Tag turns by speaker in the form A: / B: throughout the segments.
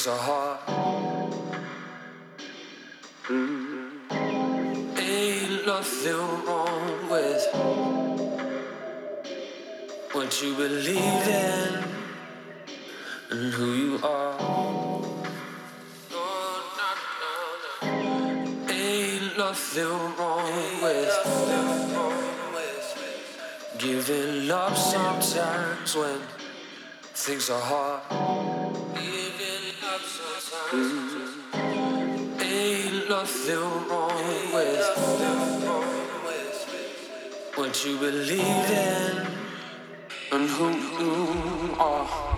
A: things are hard. Mm. Ain't nothing wrong with what you believe in and who you are. Ain't nothing wrong with giving up sometimes when things are hard. Nothing wrong with what you believe in and who you are.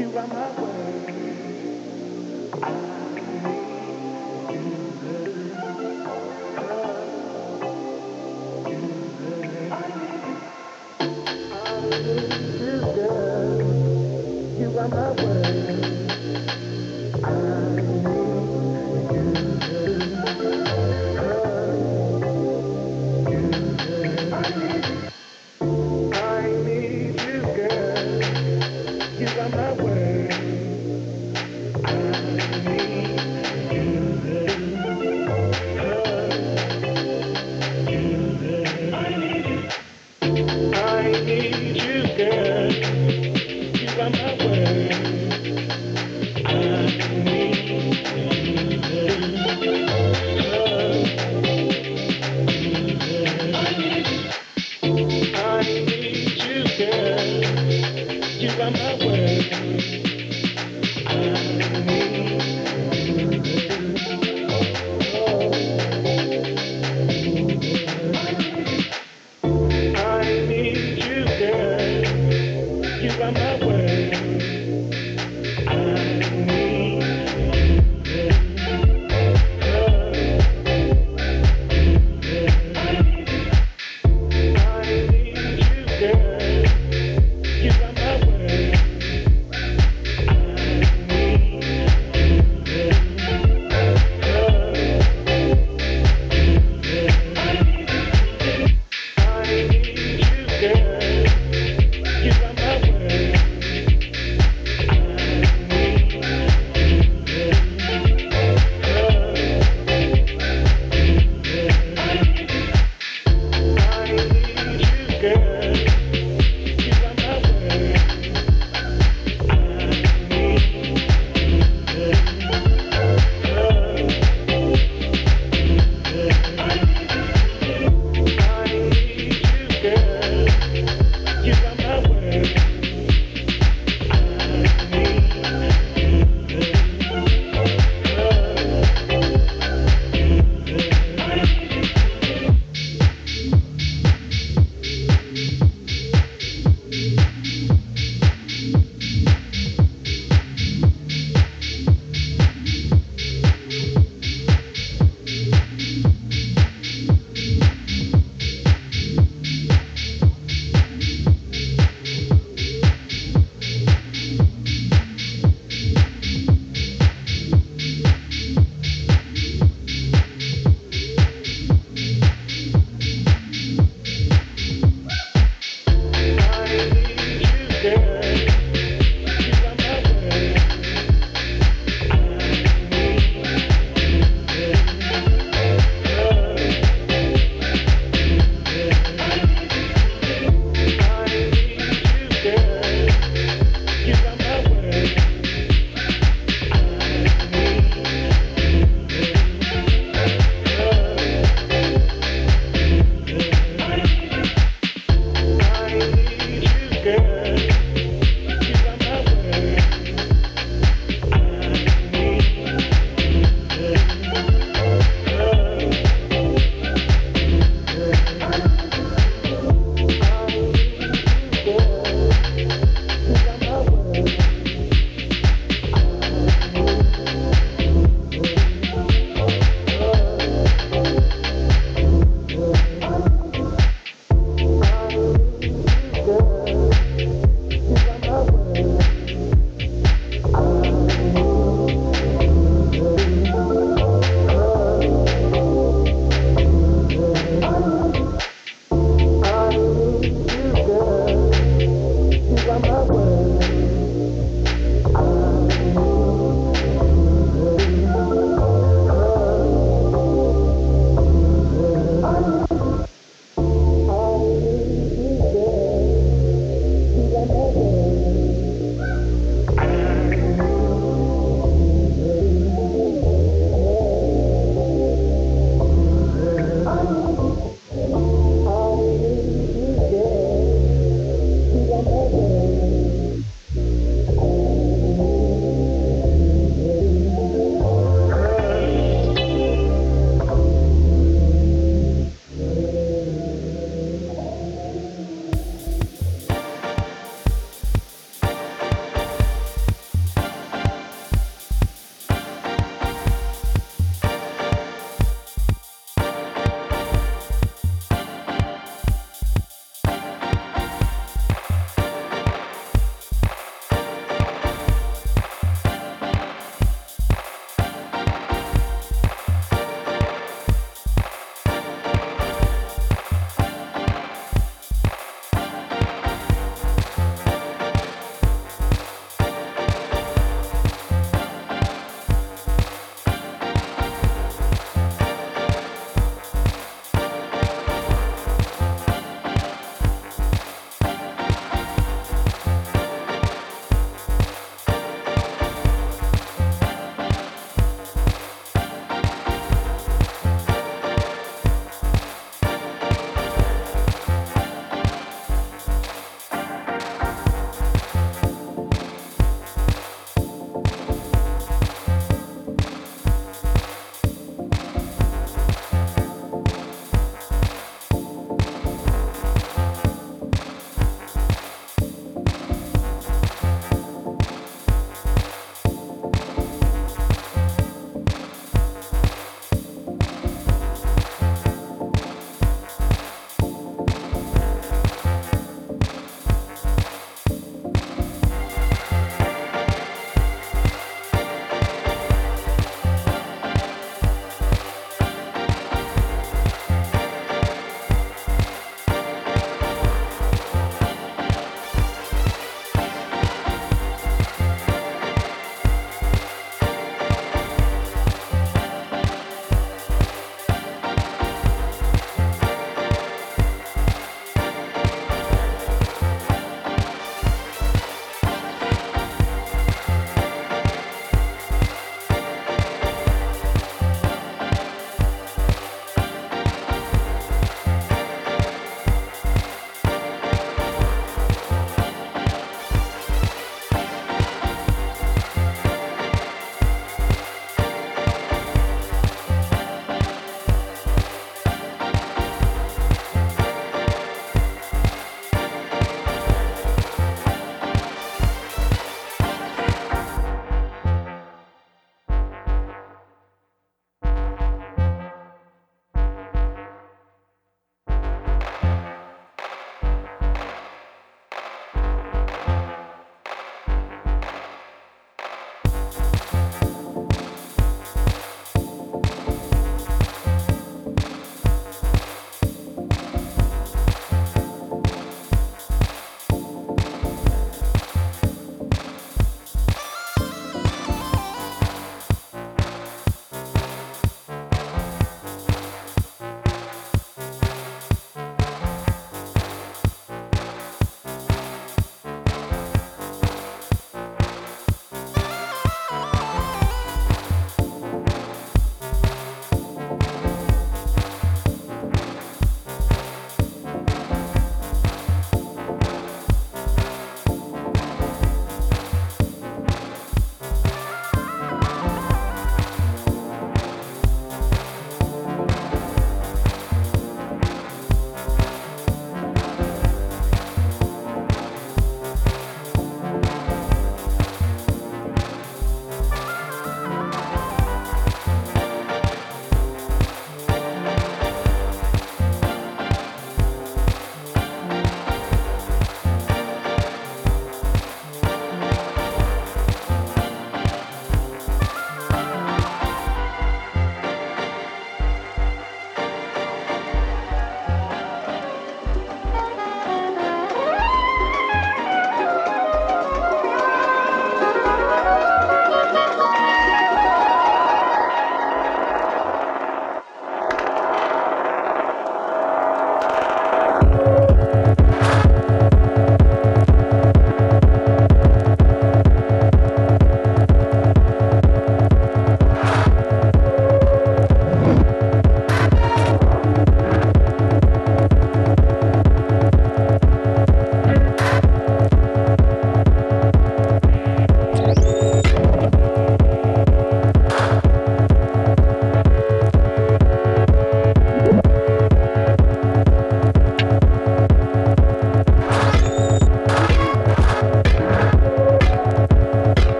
B: You are my word.